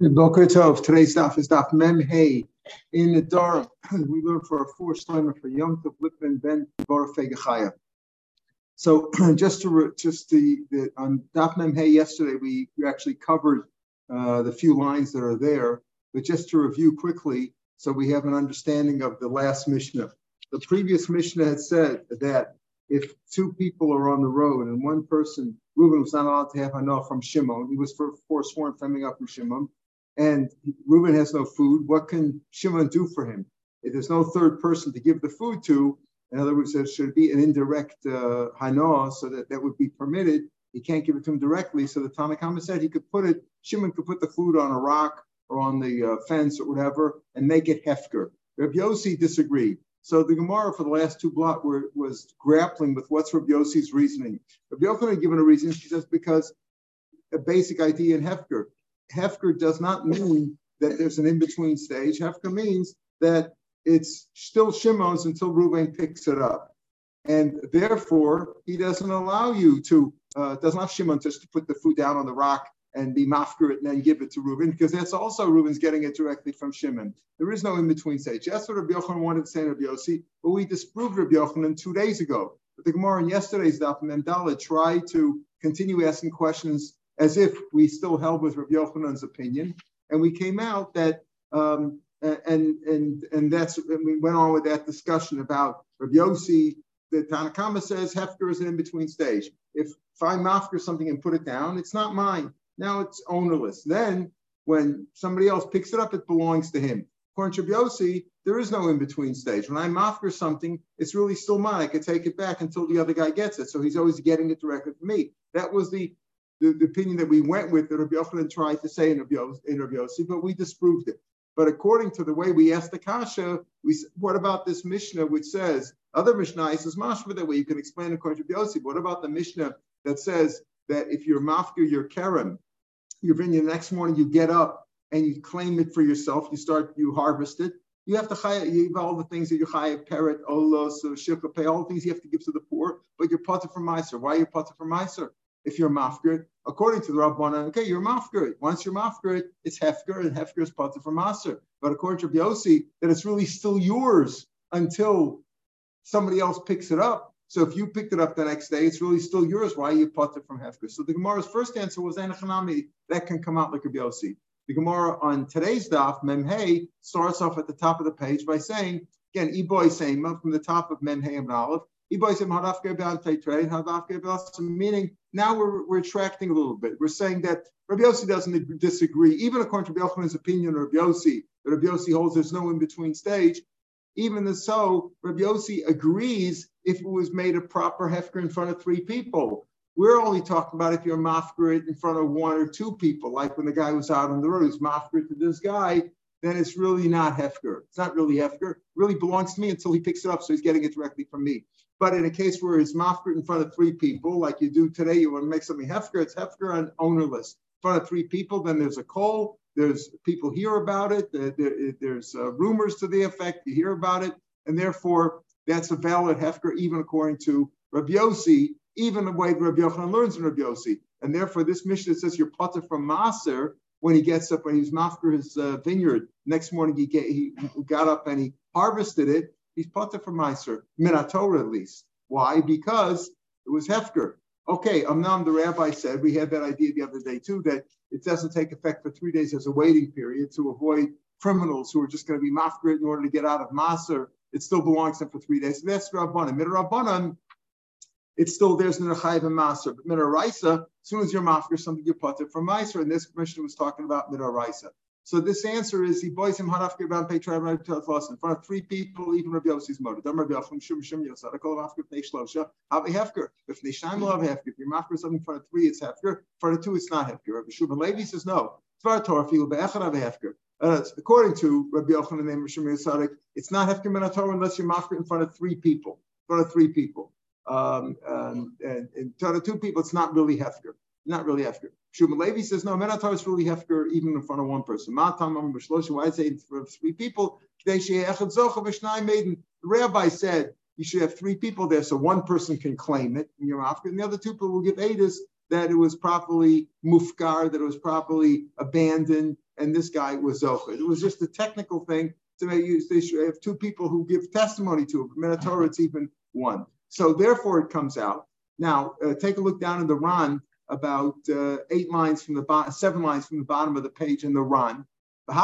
Boker Tov. Today's daf is daf Mem Hey. In the Dara, we learn for a four slimer for Yom Tov Lipman Ben Borafegachaya. So just to just the, the on daf Mem Hey yesterday we, we actually covered uh, the few lines that are there, but just to review quickly, so we have an understanding of the last Mishnah. The previous Mishnah had said that if two people are on the road and one person, Reuben was not allowed to have Hana from Shimon, he was for forsworn coming up from Shimon and Reuben has no food, what can Shimon do for him? If there's no third person to give the food to, in other words, there should be an indirect uh, hana so that that would be permitted. He can't give it to him directly. So the Tanakhama said he could put it, Shimon could put the food on a rock or on the uh, fence or whatever and make it hefker. Rabbi Yossi disagreed. So the Gemara for the last two blocks were, was grappling with what's Rabbi Yossi's reasoning. Rabbi Yochanan had given a reason. She says because a basic idea in Hefker. Hefker does not mean that there's an in-between stage. Hefker means that it's still Shimon's until Reuven picks it up. And therefore, he doesn't allow you to, uh, doesn't Shimon just to put the food down on the rock and be mafker it and then give it to Reuben, because that's also Reuben's getting it directly from Shimon. There is no in-between stage. That's what Rabbi Yochanan wanted to say to Rabbi Yossi, but we disproved Rabbi Yochanan two days ago. But the Gemara in yesterday's Daf Mem Daled tried to continue asking questions as if we still held with Rabbi Yochanan's opinion, and we came out that um, and and and that's and we went on with that discussion about Rabbi Yossi. The Tanakama says Hefker is an in-between stage. If, if I mafker something and put it down, it's not mine. Now it's ownerless. Then when somebody else picks it up, it belongs to him. According to Rabbi there is no in-between stage. When I mafker something, it's really still mine. I can take it back until the other guy gets it. So he's always getting it directly from me. That was the the, the, opinion that we went with that Rabbi Yochanan tried to say in Rabbi, in Rabbi Yossi, but we disproved it. But according to the way we asked the kasha, we what about this Mishnah which says other Mishnah says mashma that way you can explain according to Rabbi Yossi. What about the Mishnah that says that if you're mafkir, your kerem, you're in the next morning, you get up and you claim it for yourself, you start, you harvest it. You have to chaya, you have all the things that you chaya, parrot, olos, shikha, pay, all the things you have to give to the poor, but you're potter for miser. Why are you potter for miser? If you're mafkir. According to the Rabbanan, okay, you're mafkir. Once you're mafkir, it's hefker, and hefker is part for maser. But according to Yossi, that it's really still yours until somebody else picks it up. So if you picked it up the next day, it's really still yours. Why you put it from hefker? So the Gemara's first answer was Enochanami. That can come out like Rabbi Yossi. The Gemara on today's daf, Mem Hey, starts off at the top of the page by saying, again, Eboy saying from the top of Mem Hey and Aleph, Meaning now we're, retracting a little bit. We're saying that Rabbi Yossi doesn't disagree, even according to Rabbi opinion of Rabbi Yossi, that Rabbi Yossi holds there's no in-between stage. Even so, Rabbi Yossi agrees if it was made a proper hefker in front of three people. We're only talking about if you're mafker in front of one or two people, like when the guy was out on the road, he's mafker to this guy, then it's really not Hefker. It's not really Hefker. It really belongs to me until he picks it up, so he's getting it directly from me. But in a case where it's Mafker in front of three people, like you do today, you want to make something Hefker, it's Hefker on ownerless. In front of three people, then there's a call, there's people hear about it, there, there, there's uh, rumors to the effect, you hear about it, and therefore that's a valid Hefker, even according to Rabbi Yossi, even the way Rabbi Yochanan learns in Rabbi Yossi. And therefore, this mission says you're potter from Maser, when he gets up, when he's mafker his uh, vineyard, next morning he, get, he got up and he harvested it, he's potter for Meiser, Minatorah at least. Why? Because it was Hefker. Okay, Amnam, the rabbi said, we had that idea the other day too, that it doesn't take effect for three days as a waiting period to avoid criminals who are just going to be mafker in order to get out of Maser. It still belongs to them for three days. So that's Rabbanan. Midrabbanan, it's still there's no chayiv and maser. But midaraisa, as soon as you're mafker something, you put it from maser. And this commission was talking about midaraisa. So this answer is he boys him tribe right to in front of three people, even Rabbi Yossi's motive. Dam Rabbi Yochim shum shum yosar. I call him after pnei shlosha. Have a hefker. If pnei shayim love hefker. If you're mafker something in front of three, it's hefker. In front of two, it's not hefker. Rabbi Shubin Levi says no. Tvar Torah filu be'echad have a hefker. Uh, according to Rabbi Yochanan and Mishum Yisadik, it's not hefker min unless you're mafker in front of three people. In front of three people um, um, and, and two people, it's not really hefker, not really hefker. Shuman Levi says no, menatar is really hefker even in front of one person. Matam Why I say of three people? The rabbi said you should have three people there, so one person can claim it in your after, and the other two people will give edus that it was properly mufkar, that it was properly abandoned, and this guy was Zocha. It was just a technical thing to make use. They should have two people who give testimony to it. Minatorah, it's even one. So therefore, it comes out. Now, uh, take a look down in the Ran, about uh, eight lines from the bottom, seven lines from the bottom of the page in the Ran. This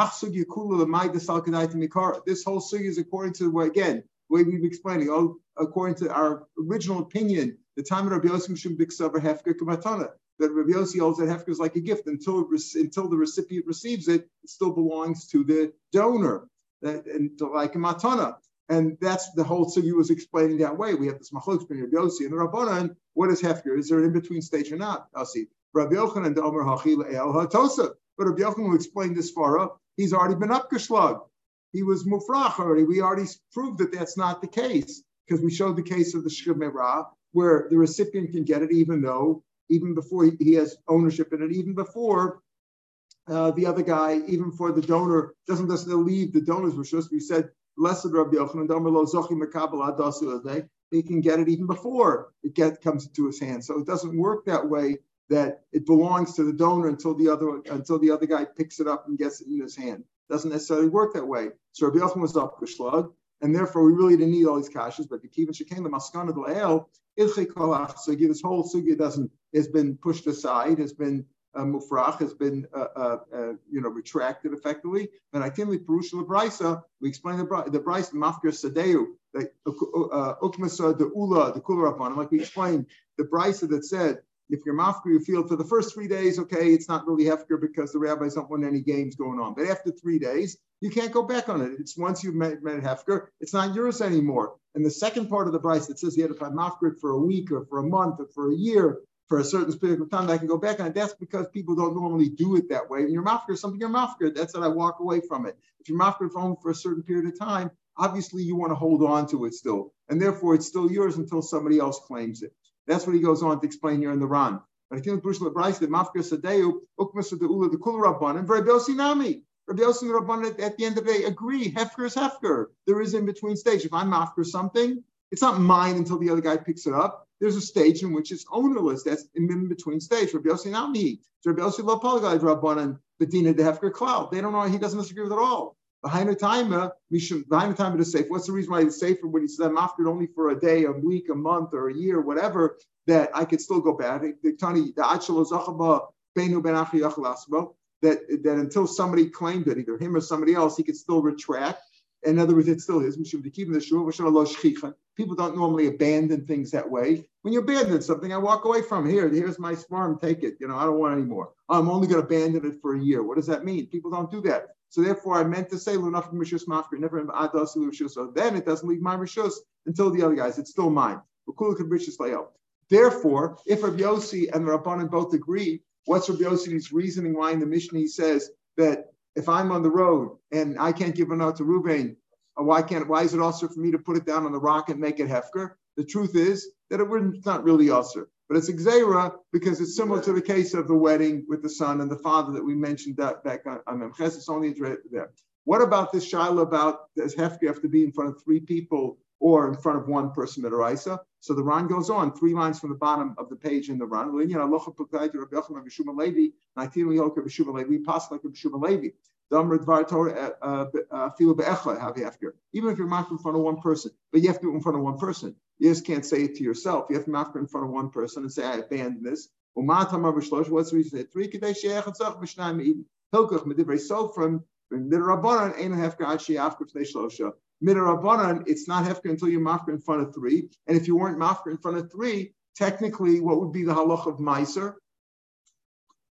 whole sugi is according to again, the way we've explained it, oh, according to our original opinion, the time of Rabbi Yossi Mishum Biksavar Hefker Kamatana, that Rabbi Yossi holds that Hefker is like a gift until, until the recipient receives it, it still belongs to the donor, that, and like a matana. And that's the whole sugi was explaining that way. We have this machlok between Rabbi Yossi and the Rabbanan. What is hefker? Is there an in-between stage or not? See. Rabbi Yochanan the Omer Hachil El Hatosa. But Rabbi Yochanan will explain this far up. He's already been up geschlag. He was mufrach already. We already proved that that's not the case because we showed the case of the shkemera where the recipient can get it even though even before he has ownership in it, even before uh, the other guy, even for the donor doesn't necessarily leave the donor's rishus. We said Blessed Rabbi Yochanan, Zochi Adasu he can get it even before it get, comes into his hand. So it doesn't work that way that it belongs to the donor until the other until the other guy picks it up and gets it in his hand. Doesn't necessarily work that way. So Rabbi Yochanan was up Kushlug, and therefore we really didn't need all these kashas. But the Kivan Shekain, the Maskana the Lael, so this whole sugya doesn't has been pushed aside, has been uh, mufrach has been uh, uh, uh, you know retracted effectively. And I think with Perush Brisa, we explain the the Brisa Mafkir Sadeu, the uh, Ukmasa the Ula the Kula upon like we explained the Brisa that said if you're mafkir, you feel for the first three days, okay, it's not really hefker because the rabbis don't want any games going on. But after three days, you can't go back on it. It's once you've made, made hefker, it's not yours anymore. And the second part of the price that says you had to find mafkir for a week or for a month or for a year, for a certain period of time, I can go back on it. That's because people don't normally do it that way. And you're mafkir something, you're mafkir. That's that I walk away from it. If you're mafkir home for a certain period of time, obviously you want to hold on to it still. And therefore it's still yours until somebody else claims it. That's what he goes on to explain here in the Ran. But I think Bruce Lebrais, the mafkir sadeu, ukmas the ula, the and Rabbi Nami. Rabbi Yossi Rabban at the end of the day agree. Hefker is Hefker. There is in between stage. If I'm mafkir something, it's not mine until the other guy picks it up there's a stage in which it's ownerless. That's in between stage. Rabbi Yossi me. Rabbi Yossi lo polagay rabbanan bedina de hefker cloud. They don't know. He doesn't disagree with it at all. Behind the time, behind the time it is safe. What's the reason why it's safer when he says I'm after only for a day, a week, a month, or a year, whatever? That I could still go back. The Tani the achalo zachaba benu ben that that until somebody claimed it, either him or somebody else, he could still retract in other words, it's still is. People don't normally abandon things that way. When you abandon something, I walk away from here. Here's my sperm. Take it. You know, I don't want any more. I'm only going to abandon it for a year. What does that mean? People don't do that. So therefore, I meant to say lunaf mishus mafker never So then it doesn't leave my rishus until the other guys. It's still mine. Therefore, if Rabbi Yossi and the Rabbanan both agree, what's Rabbi Yossi's reasoning why in the Mishnah he says that if I'm on the road and I can't give a note to Ruvain, Uh, why can't? Why is it also for me to put it down on the rock and make it hefker? The truth is that it wouldn't, it's not really also, but it's exera because it's similar to the case of the wedding with the son and the father that we mentioned that back on, on Memches. It's only there. What about this shiloh about does hefker have to be in front of three people or in front of one person midaraisa. So the Ran goes on, three lines from the bottom of the page in the Ran. Uh, uh, uh, Even if you're mafka in front of one person, but you have to do it in front of one person. You just can't say it to yourself. You have to mafka in front of one person and say, I abandon this. What's the reason? Three Hilkach medivrei sofrim midrabanan ein hefka ad sheyafka fnei shlosha. Midarabanan, it's not hefker until you're mafker in front of three. And if you weren't mafker in front of three, technically, what would be the halach of meiser?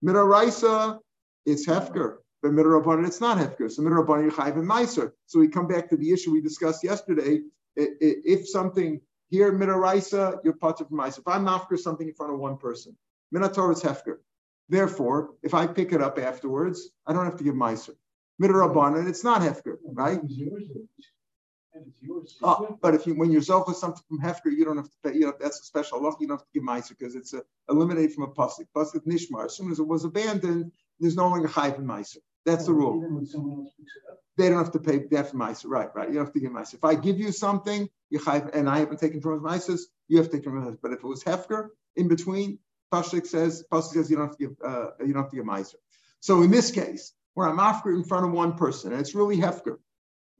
Midaraisa, it's hefker. But midarabanan, it's not hefker. So midarabanan, you're chayiv and meiser. So we come back to the issue we discussed yesterday. If something here, midaraisa, you're part of meiser. If I'm mafker something in front of one person, minator is hefker. Therefore, if I pick it up afterwards, I don't have to give meiser. Midarabanan, it's not hefker, right? Oh, but if you when you're with something from Hefker, you don't have to pay. You know, that's a special law. You don't have to give Meiser because it's a, eliminated from a pasuk. Pasuk Nishmar. As soon as it was abandoned, there's no longer Chayv and Meiser. That's the rule. They don't have to pay that for Meiser. Right, right. You don't have to give Meiser. If I give you something, you chayv, and I haven't taken from Meiser, you have to take from Meiser. But if it was Hefker in between, Pasuk says Pasuk says you don't have to give uh, you don't have to give Meiser. So in this case, where I'm after in front of one person, and it's really hefker.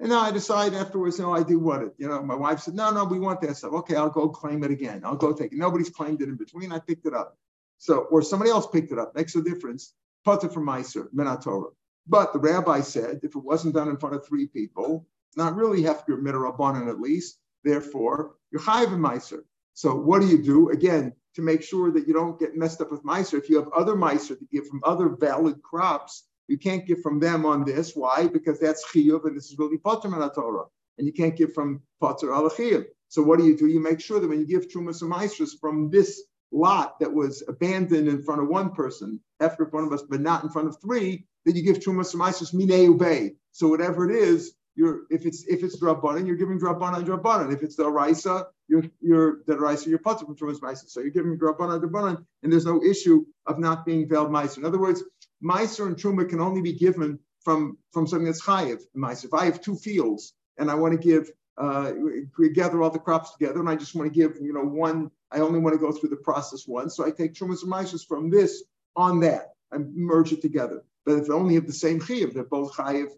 And now I decide afterwards, no, I do want it. You know, my wife said, no, no, we want that stuff. Okay, I'll go claim it again. I'll go take it. Nobody's claimed it in between. I picked it up. So, or somebody else picked it up. Makes a difference. Putter from Meiser, Minatorah. But the rabbi said if it wasn't done in front of three people, not really hefker midrabanan at least. Therefore, you're chayiv in Meiser. So what do you do? Again, to make sure that you don't get messed up with Meiser. If you have other Meiser to give from other valid crops, you can't give from them on this. Why? Because that's chiyuv and this is really potter Torah. And you can't give from potter al So what do you do? You make sure that when you give trumas and Meisers from this lot that was abandoned in front of one person, after in front of us, but not in front of three, that you give trumas and Meisers minei ubay. So whatever it is, you're if it's if it's drabanan, you're giving drabanan drabanan. If it's the raisa, you're you're the raisa, you're potter from trumas meiser. So you're giving drabanan drabanan, and there's no issue of not being veiled meiser. In other words, meiser and truma can only be given from from something that's chayiv meiser. If I have two fields and I want to give uh, we gather all the crops together, and I just want to give, you know, one. I only want to go through the process once, so I take trumas and maishas from this on that and merge it together. But if they only have the same chiyuv, they're both chayiv.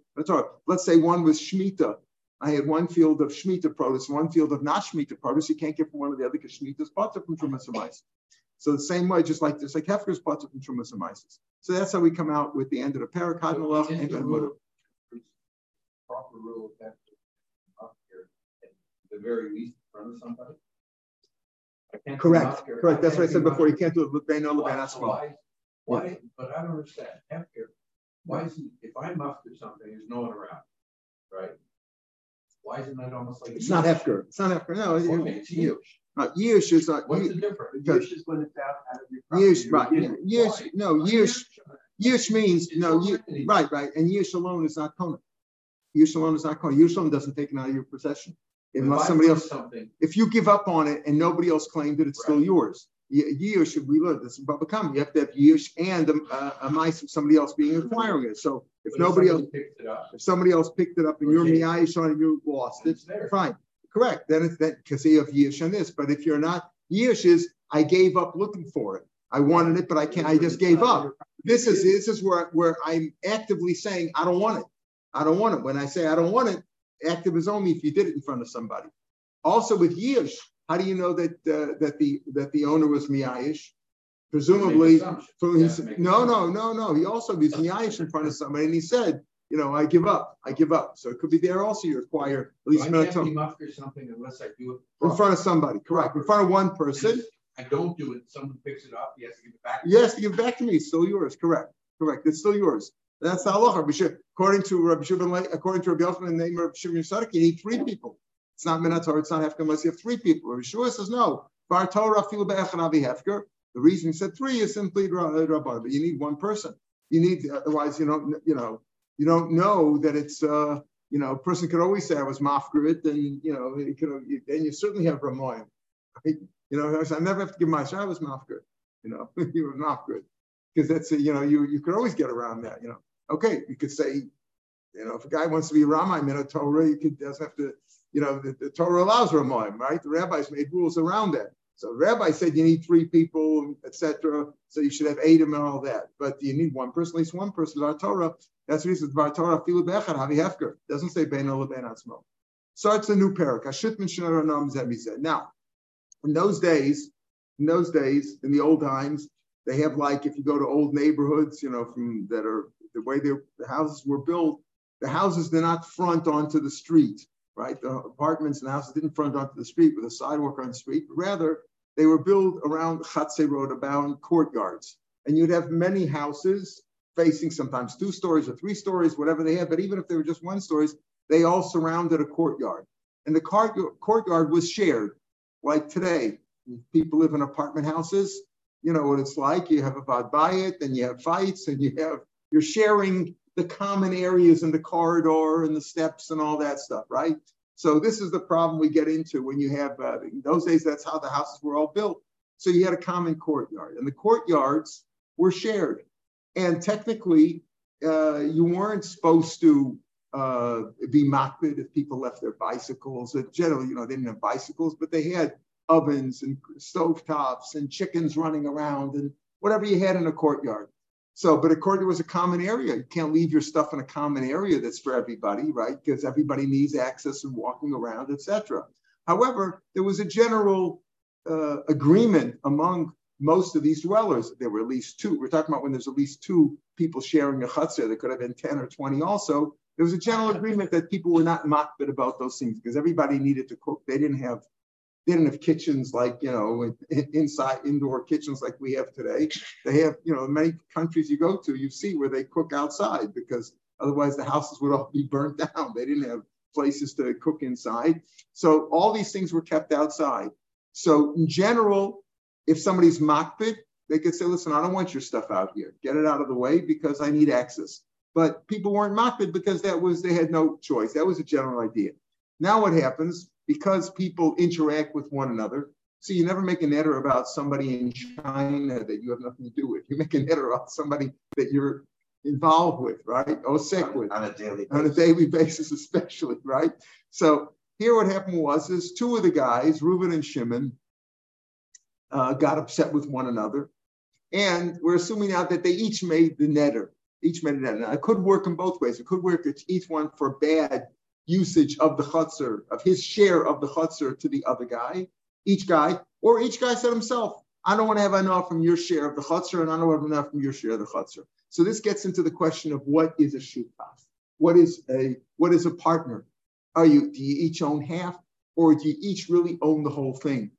Let's say one was shmita. I had one field of shmita produce, one field of not shmita produce. You can't get from one or the other because shmita is potter from trumas and So the same way, just like this, like hefker is potter from trumas and So that's how we come out with the end of the parakad so and Proper rule of that up here, at the very least, in front of somebody. Correct. Correct. That's what I said before. You can't do it with Beno Leban Why? Why? But I don't understand. After why is he, if I muster something, there's no one around, right? Why isn't that almost like it's not Hefker? It's not Hefker. No, it's Yush. Uh, Yush is not. What's the difference? Yush is when it's out, out of your Yush, right? Yush, no, Yush. Yush means no, you, right, right, and Yush alone is not Kona. Yush alone is not Kona. Yush alone doesn't take it out of your possession unless somebody else. Something. If you give up on it and nobody else claimed it, it's right. still yours years should we learn this is Baba Kama. You have to have years and a, a, mice of somebody else being acquiring it. So if but nobody else picked it up, if somebody else picked it up and you're miyayish on and you lost it, fine, correct. Then it's that because you have yish on this. But if you're not yish is I gave up looking for it. I wanted it, but I can't. I just gave up. This is this is where where I'm actively saying I don't want it. I don't want it. When I say I don't want it, active is only if you did it in front of somebody. Also with yish, how do you know that uh, that the that the owner was miyayish? Presumably, from his, no, no, no, no. He also was miyayish in front of somebody, and he said, "You know, I give up. I give up." So it could be there also. You require at least so I can't be something unless I do it in front of somebody. Correct. In front of one person. I don't do it. Someone picks it up. He has to give it back. Yes, to give it back to me. It's still yours. Correct. Correct. It's still yours. That's the halacha. According to Rabbi Shimon, according to Rabbi Yochanan, the name of Rabbi Shimon Yisadik, you need three people. It's not Minator, it's not Hefker unless you have three people. Yeshua says no. Bar Torah fil be'echanavi Hefker. The reason he said three is simply Rabban, but you need one person. You need, otherwise, you don't, you know, you don't know that it's, uh, you know, a person could always say I was mafkarit, and you know, you could, then you certainly have Ramoyim. You know, I never have to give my shot, I was mafkarit. You know, you were mafkarit because that's a, you know, you you could always get around that. You know, okay, you could say, you know, if a guy wants to be Ramai Minatorah, you could doesn't have to you know, the, the Torah allows Ramoim, right? The rabbis made rules around that. So the rabbi said you need three people, etc. So you should have eight of them and all that. But you need one person, at least one person. Our Torah, that's the reason our Torah filu bechad havi hefker. Doesn't say bein ola bein atzmo. Starts a new parak. Now, in those days, in those days, in the old times, they have like if you go to old neighborhoods, you know, from that are the way the the houses were built, the houses did not front onto the street right? The apartments and houses didn't front onto the street with a sidewalk on the street, but rather they were built around Chatze Road, around courtyards. And you'd have many houses facing sometimes two stories or three stories, whatever they had. But even if they were just one stories, they all surrounded a courtyard. And the courtyard was shared, like today. People live in apartment houses. You know what it's like. You have a bad bayit, and you have fights, and you have you're sharing the common areas and the corridor and the steps and all that stuff, right? So this is the problem we get into when you have, uh, those days, that's how the houses were all built. So you had a common courtyard and the courtyards were shared. And technically, uh, you weren't supposed to uh, be makbid if people left their bicycles. Generally, you know, they didn't have bicycles, but they had ovens and stove tops and chickens running around and whatever you had in a courtyard. So, but it was a common area. You can't leave your stuff in a common area that's for everybody, right? Because everybody needs access and walking around, etc. However, there was a general uh, agreement among most of these dwellers. There were at least two. We're talking about when there's at least two people sharing a chutzner. There could have been 10 or 20 also. There was a general agreement that people were not mocked about those things because everybody needed to cook. They didn't have they didn't have kitchens like you know inside indoor kitchens like we have today. They have you know many countries you go to you see where they cook outside because otherwise the houses would all be burnt down. They didn't have places to cook inside. So all these things were kept outside. So in general, if somebody's makbid, they could say, listen, I don't want your stuff out here. Get it out of the way because I need access. But people weren't makbid because that was they had no choice. That was a general idea. Now what happens? Because people interact with one another. So you never make an error about somebody in China that you have nothing to do with. You make an error about somebody that you're involved with, right? Or sick with on a daily basis. on a daily basis, especially, right? So here, what happened was is two of the guys, Reuben and Shimon, uh, got upset with one another, and we're assuming now that they each made the netter, each made a netter. Now, it could work in both ways. It could work each one for bad usage of the chutzner, of his share of the chutzner to the other guy, each guy, or each guy said himself, I don't want to have enough from your share of the chutzner, and I don't want enough from your share of the chutzner. So this gets into the question of what is a shutaf? What is a what is a partner? Are you do you each own half, or do you each really own the whole thing?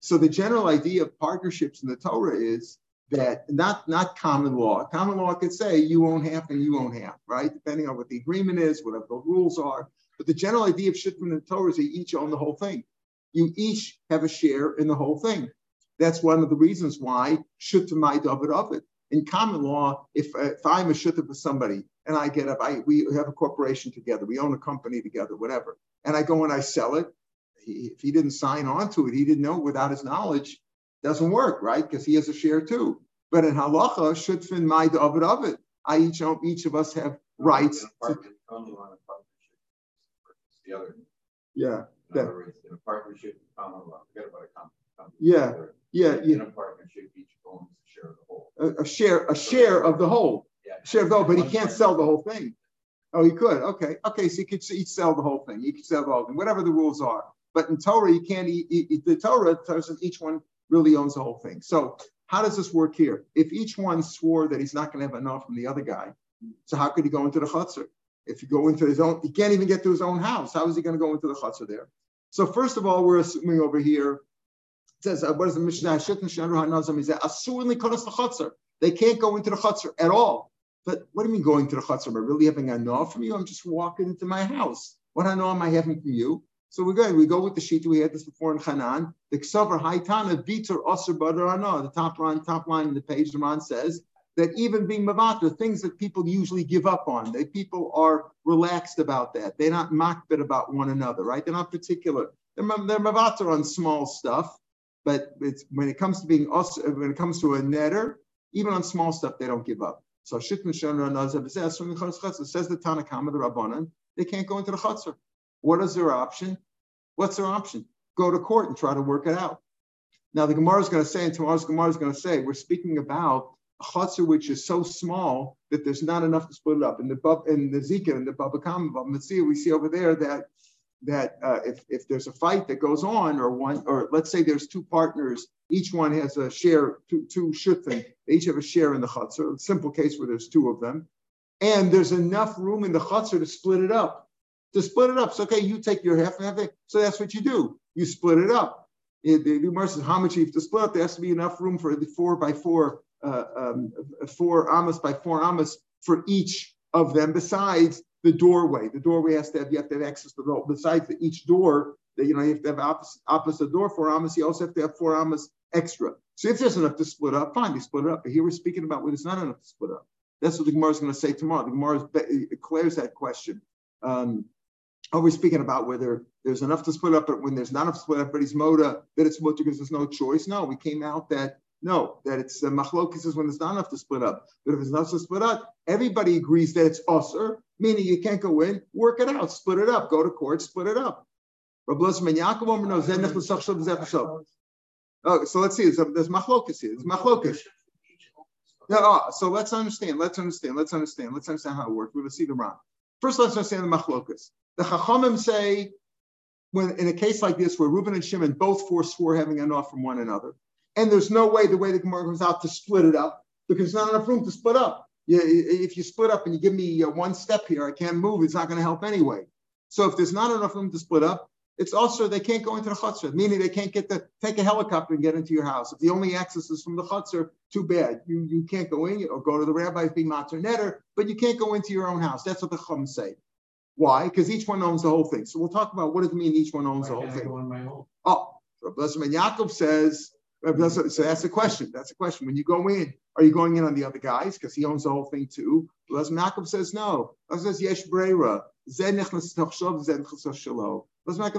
So the general idea of partnerships in the Torah is that not not common law. Common law could say you own half and you own half, right? Depending on what the agreement is, whatever the rules are. But the general idea of shittim and Torah is they each own the whole thing. You each have a share in the whole thing. That's one of the reasons why shuttamai david of it in common law, if, if I'm a shutta for somebody and I get up, I we have a corporation together, we own a company together, whatever, and I go and I sell it. He, if he didn't sign on to it, he didn't know without his knowledge, doesn't work, right? Because he has a share too. But in halacha, shutfin my of it of it. I each each of us have rights. To, the other. Yeah. In other words, in a partnership, common law, forget about a company. Yeah. Yeah. In a partnership, each owns a share of the whole. A, a share, a share of the whole. Yeah. Share of the whole, but he can't sell the whole thing. Oh, he could. Okay. Okay. So he could each sell the whole thing. He could sell the whole thing, whatever the rules are. But in Torah, you can't eat, eat the Torah tells us each one really owns the whole thing. So how does this work here? If each one swore that he's not going to have enough from the other guy, so how could he go into the chutzner? If you go into his own, he can't even get to his own house. How is he going to go into the chutzner there? So first of all, we're assuming over here it says, uh, what is the Mishnah? Shouldn't Shanru He said, Asurly Kodas the chutzah. They can't go into the chutzner at all. But what do you mean going to the chutzner? Am I really having a no from you? I'm just walking into my house. What I know am I having from you? So we're. We go with the sheet. We had this before in Hanan. The Ksavar Haitana Bitur Osir Badar. The top line, top line in the page, the man says that even being Mavatar, things that people usually give up on, they people are relaxed about that. They're not makbid about one another, right? They're not particular. They're, they're Mavatar on small stuff. But it's when it comes to being us, when it comes to a netter, even on small stuff, they don't give up. So Shit Mishon says the Tanakama, the Rabbanan, they can't go into the chutzner. What is their option? What's their option? Go to court and try to work it out. Now the Gemara is going to say, and tomorrow's Gemara is going to say, we're speaking about a which is so small that there's not enough to split it up. In the in the Zika and the Baba Kama, we see over there that that uh, if, if there's a fight that goes on, or one, or let's say there's two partners, each one has a share, two, two shutfin, they each have a share in the chutzner. A simple case where there's two of them, and there's enough room in the chutzner to split it up. To split it up, so okay, you take your half and half. So that's what you do. You split it up. The Gemara says how much you have to split up. There has to be enough room for the four by four, uh, um, four amas by four amas for each of them. Besides the doorway. The doorway has to have, you have to have access to the door. Besides the, each door, that you know, you have to have opposite, opposite door, four amas, you also have to have four amas extra. So if there's enough to split up, fine, they split it up. But here we're speaking about when there's not enough to split up. That's what the Gemara is going to say tomorrow. The Gemara clears that question. Um, are we speaking about whether there's enough to split up, but when there's not enough to split up, but he's moda, that it's moda because there's no choice? No, we came out that no, that it's uh, machlokis is when there's not enough to split up. But if it's not to split up, everybody agrees that it's usr, meaning you can't go in, work it out, split it up, go to court, split it up. Oh, so let's see. There's, machlokas here. There's machlokas. Yeah, so let's understand. Let's understand. Let's understand. Let's understand how it works. We're to see the Ram. First, let's understand the machlokas. The Chachamim say, when in a case like this, where Reuben and Shimon both forswore having enough from one another, and there's no way the way the Gemara comes out to split it up because there's not enough room to split up. You, if you split up and you give me uh, one step here, I can't move. It's not going to help anyway. So if there's not enough room to split up, it's also they can't go into the chutzner, meaning they can't get the take a helicopter and get into your house. If the only access is from the chutzner, too bad. You you can't go in or go to the rabbi's being matzah netter, but you can't go into your own house. That's what the chum say. Why? Because each one owns the whole thing. So we'll talk about what does it mean each one owns Why the whole thing. on my own? Oh, Rabbi Yaakov says. Uh, so that's the question. That's the question. When you go in, are you going in on the other guys because he owns the whole thing too? Rabbi Yaakov says no. He says yesh breira. Yaakov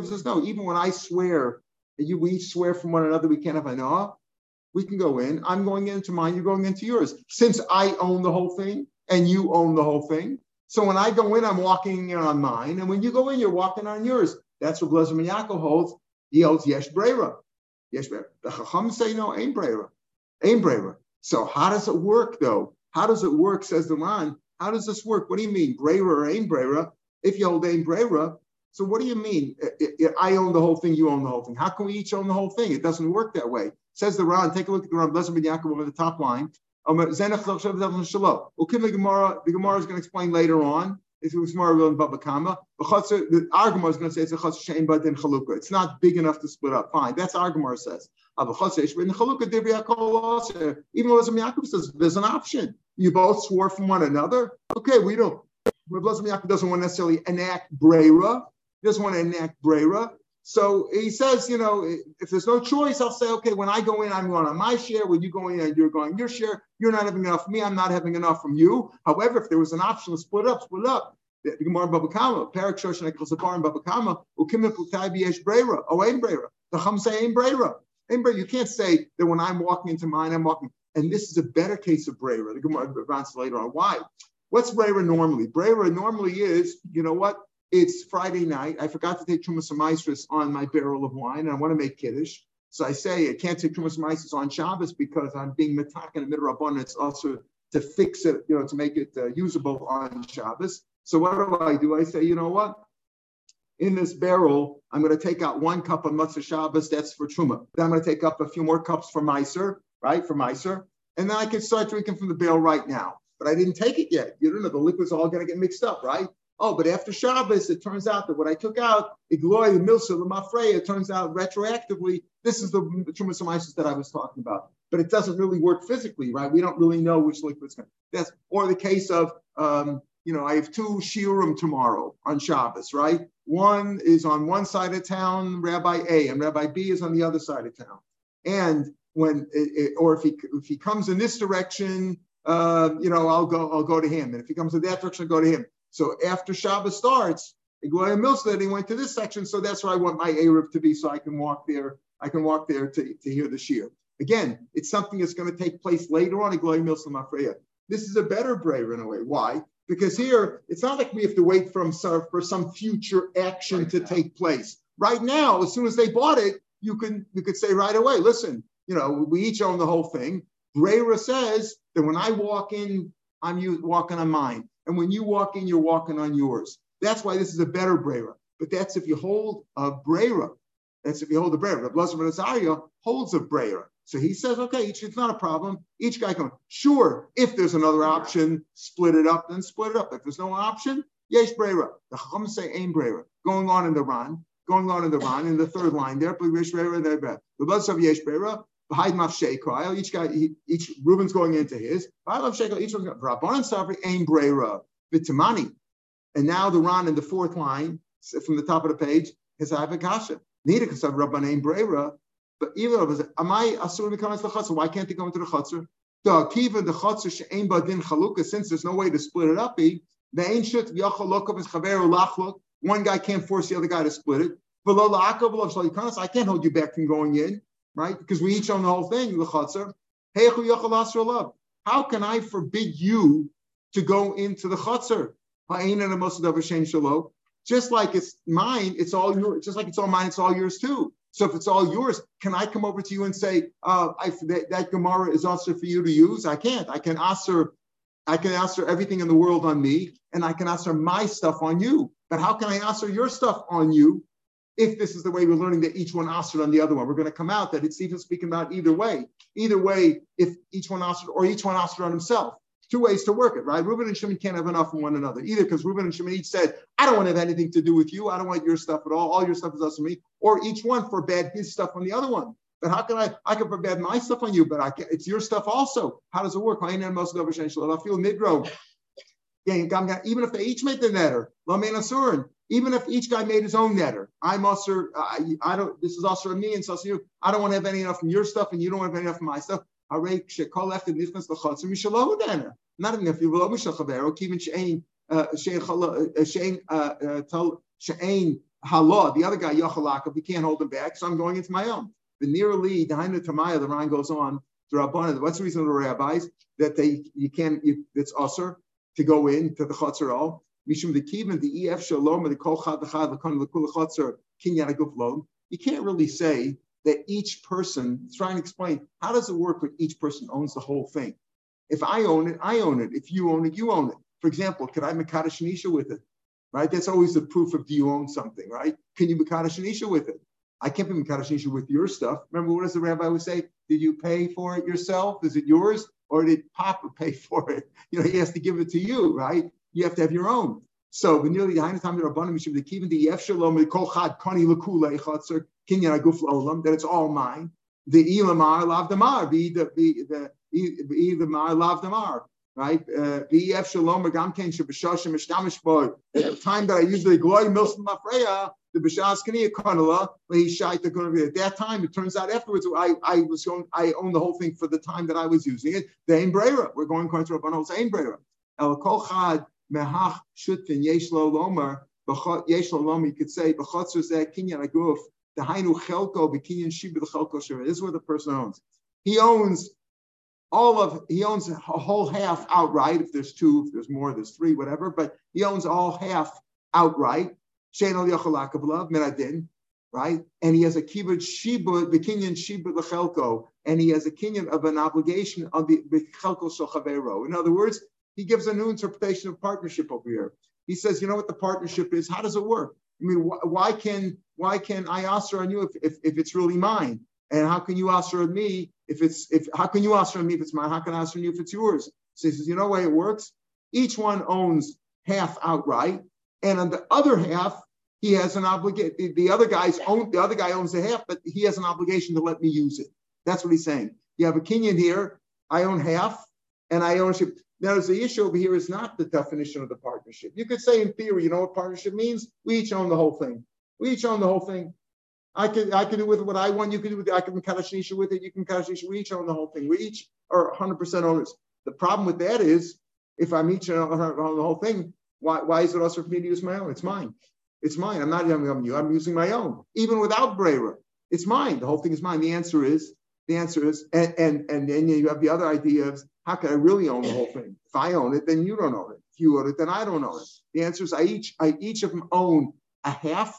says, no, even when I swear, you, we each swear from one another, we can't have an we can go in. I'm going into mine, you're going into yours. Since I own the whole thing and you own the whole thing. So when I go in, I'm walking in on mine. And when you go in, you're walking on yours. That's what Blazer Yaakov holds. He holds Yesh Brera. Brera. The Chacham say no, Ain Brera. Ain Brera. So how does it work though? How does it work, says the Ran? How does this work? What do you mean, Brera or Ain Brera? If you hold Ain Brera, so what do you mean? I own the whole thing, you own the whole thing. How can we each own the whole thing? It doesn't work that way. Says the Ran, take a look at the Ran, Blessed ben Yaakov over the top line. Um, the Gemara, the Gemara is going to explain later on. It's Gemara in Baba Kama. The Gemara is going to say it's a chotzer shein but in chalukah. It's not big enough to split up. Fine, that's our Gemara says. Even though Yaakov says there's an option. You both swore from one another. Okay, we don't. Rabbi Yaakov doesn't want to necessarily enact brera doesn't want to enact Brera. So he says, you know, if there's no choice, I'll say, okay, when I go in, I'm going on my share. When you go in you're going your share, you're not having enough from me. I'm not having enough from you. However, if there was an option to split up, split up. The Gemara Baba Kama, Parak Shosh and Ekal Baba Kama, Ukim Putai B'yesh Brera, oh. The. You can't say that when I'm walking into mine, I'm walking. And this is a better case of Brera. The Gemara advances later on. Why? What's Brera normally? Brera normally is, you know what? It's Friday night. I forgot to take Trumas Maestris on my barrel of wine, and I want to make Kiddush. So I say I can't take Trumas Maestris on Shabbos because I'm being metak in the midrabban. It's also to fix it, you know, to make it uh, usable on Shabbos. So what do I do? I say, you know what? In this barrel, I'm going to take out one cup of Matzah Shabbos. That's for Truma. Then I'm going to take up a few more cups for Meiser, right? For Meiser. And then I can start drinking from the barrel right now. But I didn't take it yet. You don't know. The liquid's all going to get mixed up, right? Oh, but after Shabbos, it turns out that what I took out, Igloy, Milsa, the Mafreya, it turns out retroactively, this is the Trumas that I was talking about. But it doesn't really work physically, right? We don't really know which liquid's going to. That's or the case of um, you know, I have two shiurim tomorrow on Shabbos, right? One is on one side of town, Rabbi A, and Rabbi B is on the other side of town. And when, it, or if he if he comes in this direction, uh, you know, I'll go I'll go to him, and if he comes in that direction, I'll go to him. So after Shabbos starts, Iguaya Milstead, he went to this section. So that's where I want my Eruv to be so I can walk there. I can walk there to, to hear the Shir. Again, it's something that's going to take place later on. Iguaya Milstead Mafreya. This is a better brera in a way. Why? Because here, it's not like we have to wait from, for some future action right to now. take place. Right now, as soon as they bought it, you can you could say right away, listen, you know, we each own the whole thing. Brera says that when I walk in, I'm walking on mine. And when you walk in, you're walking on yours. That's why this is a better Brera. But that's if you hold a Brera. That's if you hold a Brera. The Blessed Azaria holds a Brera. So he says, okay, each, it's not a problem. Each guy can, sure, if there's another option, split it up, then split it up. If there's no option, yesh brera. The Chacham say ain brera. Going on in the Ran, going on in the Ran, in the third line there, yesh brera, there, the blood of yesh brera, behind Mafshekrai, oh, each guy, each Reuben's going into his. Behind Mafshekrai, each one's going. Rabbanan Safri ain brera vitamani. And now the Ran in the fourth line from the top of the page is Avakasha. Neither because of Rabbanan brera, but even of am I asur into the chutzner? Why can't they come into the chutzner? The akiva the chutzner she'ain badin chaluka. Since there's no way to split it up, eh, the ain't shut yachal lokav is chaveru lachlok. One guy can't force the other guy to split it. I can't hold you back from going in right? Because we each own the whole thing, the chutzner. How can I forbid you to go into the chutzner? Just like it's mine, it's all yours. Just like it's all mine, it's all yours too. So if it's all yours, can I come over to you and say, uh, I, that, that Gemara is also for you to use? I can't. I can answer, I can answer everything in the world on me, and I can answer my stuff on you. But how can I answer your stuff on you if this is the way we're learning that each one answered on the other one? We're going to come out that it's even speaking about either way. Either way, if each one answered or each one answered on himself two ways to work it, right? Reuben and Shimon can't have enough from one another, either because Reuben and Shimon each said, I don't want to have anything to do with you. I don't want your stuff at all. All your stuff is us and me. Or each one forbade his stuff on the other one. But how can I? I can forbid my stuff on you, but I can, it's your stuff also. How does it work? Even if they each made the netter, even if each guy made his own netter. I'm also, I, I don't, this is also me and so you. I don't want to have any enough from your stuff and you don't want to have enough from my stuff. Not even if you the other guy, Yachalaka, he can't hold him back, so I'm going into my own. The nearly, the Tamaya, the Ran goes on, the Rabbanah, what's the reason of the rabbis? That they, you can't, you, it's usher to go in to the Chatzarol. Mishum the kivin the ef shalom the kol chad the chad the kon the kul kinyan You can't really say that each person, try and explain how does it work when each person owns the whole thing? If I own it, I own it. If you own it, you own it. For example, could I Makadash Nisha with it? Right? That's always the proof of do you own something, right? Can you Makadash Nisha with it? I can't be Makadash Nisha with your stuff. Remember, what does the rabbi would say? Did you pay for it yourself? Is it yours? Or did Papa pay for it? You know, he has to give it to you, right? You have to have your own. So nearly the time the Rabbanim Mishim the Kivin the Yef Shalom the Kol Chad Kani Lakule Chatzar Kinyan Aguf Olam that it's all mine. The Ilamar Lav Damar be the be the be the Mar Lav Damar right? Uh, the Yef Shalom Gam Ken Shabashashim Mishtamish Boy. The time that I the Glory Milson Mafreya the Bashas Kaniya he shite the At that time, it turns out afterwards I I was going I owned the whole thing for the time that I was using it. The Ein Brera. We're going according to Rabbanah's Ein Brera. El Kol Chad mehach shutin yesh lo lomer yesh lo lomer. You could say b'chotzer zeh kinyan aguf hainu chelko b'kinyan shiba the chelko shira. This is what the person owns. He owns all of he owns a whole half outright. If there's two, if there's more, there's three, whatever. But he owns all half outright. Shein al yachalakavlav miradin, right? And he has a kibbutz shiba, the kinyan shiba chelko, and he has a kinyan of an obligation on the chelko shel In other words, he gives a new interpretation of partnership over here. He says, you know what the partnership is? How does it work? I mean, wh- why can why can I answer on you if, if, if it's really mine? And how can you answer on me if it's if how can you answer on me if it's mine? How can I answer on you if it's yours? So he says, you know way it works? Each one owns half outright, and on the other half, he has an obligation. The, the other guy's own the other guy owns the half, but he has an obligation to let me use it. That's what he's saying. You have a kinyan here. I own half, and I ownership. Now, the issue over here is not the definition of the partnership. You could say in theory, you know what partnership means? We each own the whole thing. We each own the whole thing. I can I can do with what I want. You can do with it. I can kadashisha with it. You can kadashisha. We each own the whole thing. We each are 100% owners. The problem with that is if I'm each on the whole thing, why, why is it also for me to use my own? It's mine. It's mine. I'm not using you. I'm using my own. Even without Brera, it's mine. The whole thing is mine. The answer is the answer is and and and then you have the other idea of how can I really own the whole thing? If I own it, then you don't own it. If you own it, then I don't own it. The answer is I each, I each of them own a half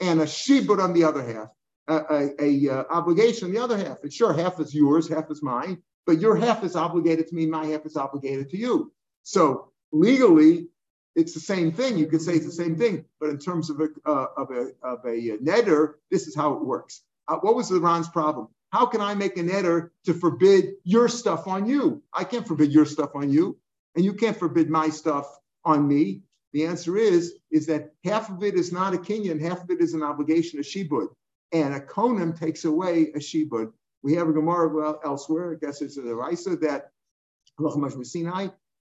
and a shibud on the other half, a, a, a uh, obligation on the other half. And sure, half is yours, half is mine, but your half is obligated to me, my half is obligated to you. So legally, it's the same thing. You could say it's the same thing, but in terms of a uh, of a of a netter, this is how it works. Uh, what was the Ran's problem? How can I make an editor to forbid your stuff on you? I can't forbid your stuff on you, and you can't forbid my stuff on me. The answer is, is that half of it is not a kinyan, half of it is an obligation, a shibud. And a konim takes away a shibud. We have a Gemara well, elsewhere, I guess it's a Raisa, that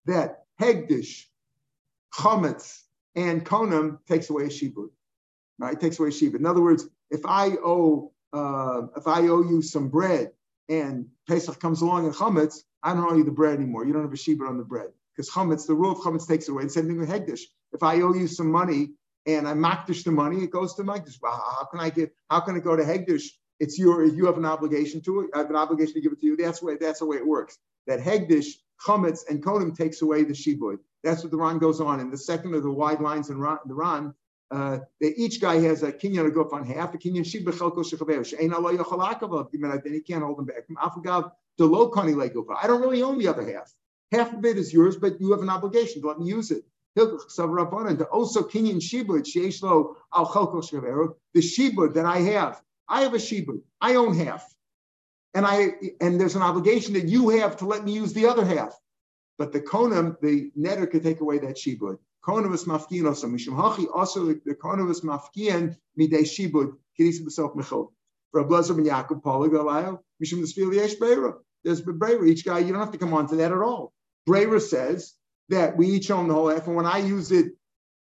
that Hegdish, Chametz, and Konim takes away a shibud. Right? Takes away a shibud. In other words, if I owe uh, if I owe you some bread and Pesach comes along and chametz, I don't owe you the bread anymore. You don't have a shibud on the bread because chametz, the rule of chametz takes it away. And same thing with hegdish. If I owe you some money and I makdish the money, it goes to makdish. How can I get? How can it go to hegdish? It's your. You have an obligation to it. I have an obligation to give it to you. That's the way. That's the way it works. That hegdish, chametz, and kodim takes away the shibud. That's what the Ran goes on. in the second of the wide lines in Ran, the Ran uh, that each guy has a kinyan guf on half, a kinyan shib bechelko shechaver. She'ein Allah yochal akav. Then he can't hold him back. Afagav the low kani legufa. I don't really own the other half. Half of it is yours, but you have an obligation to let me use it. The also kinyan shibud sheishlo al chelko. The shibud that I have, I have a shibud. I own half, and I and there's an obligation that you have to let me use the other half. But the konam, the netter, could take away that shibud. Konavus mafkian also mishum hachi also the konavus mafkian midei shibud kiris b'sof mechol. For Ablazer ben Yaakov Paul Galayo mishum the yesh brera. There's brera. Each guy you don't have to come on to that at all. Breira says that we each own the whole half, and when I use it,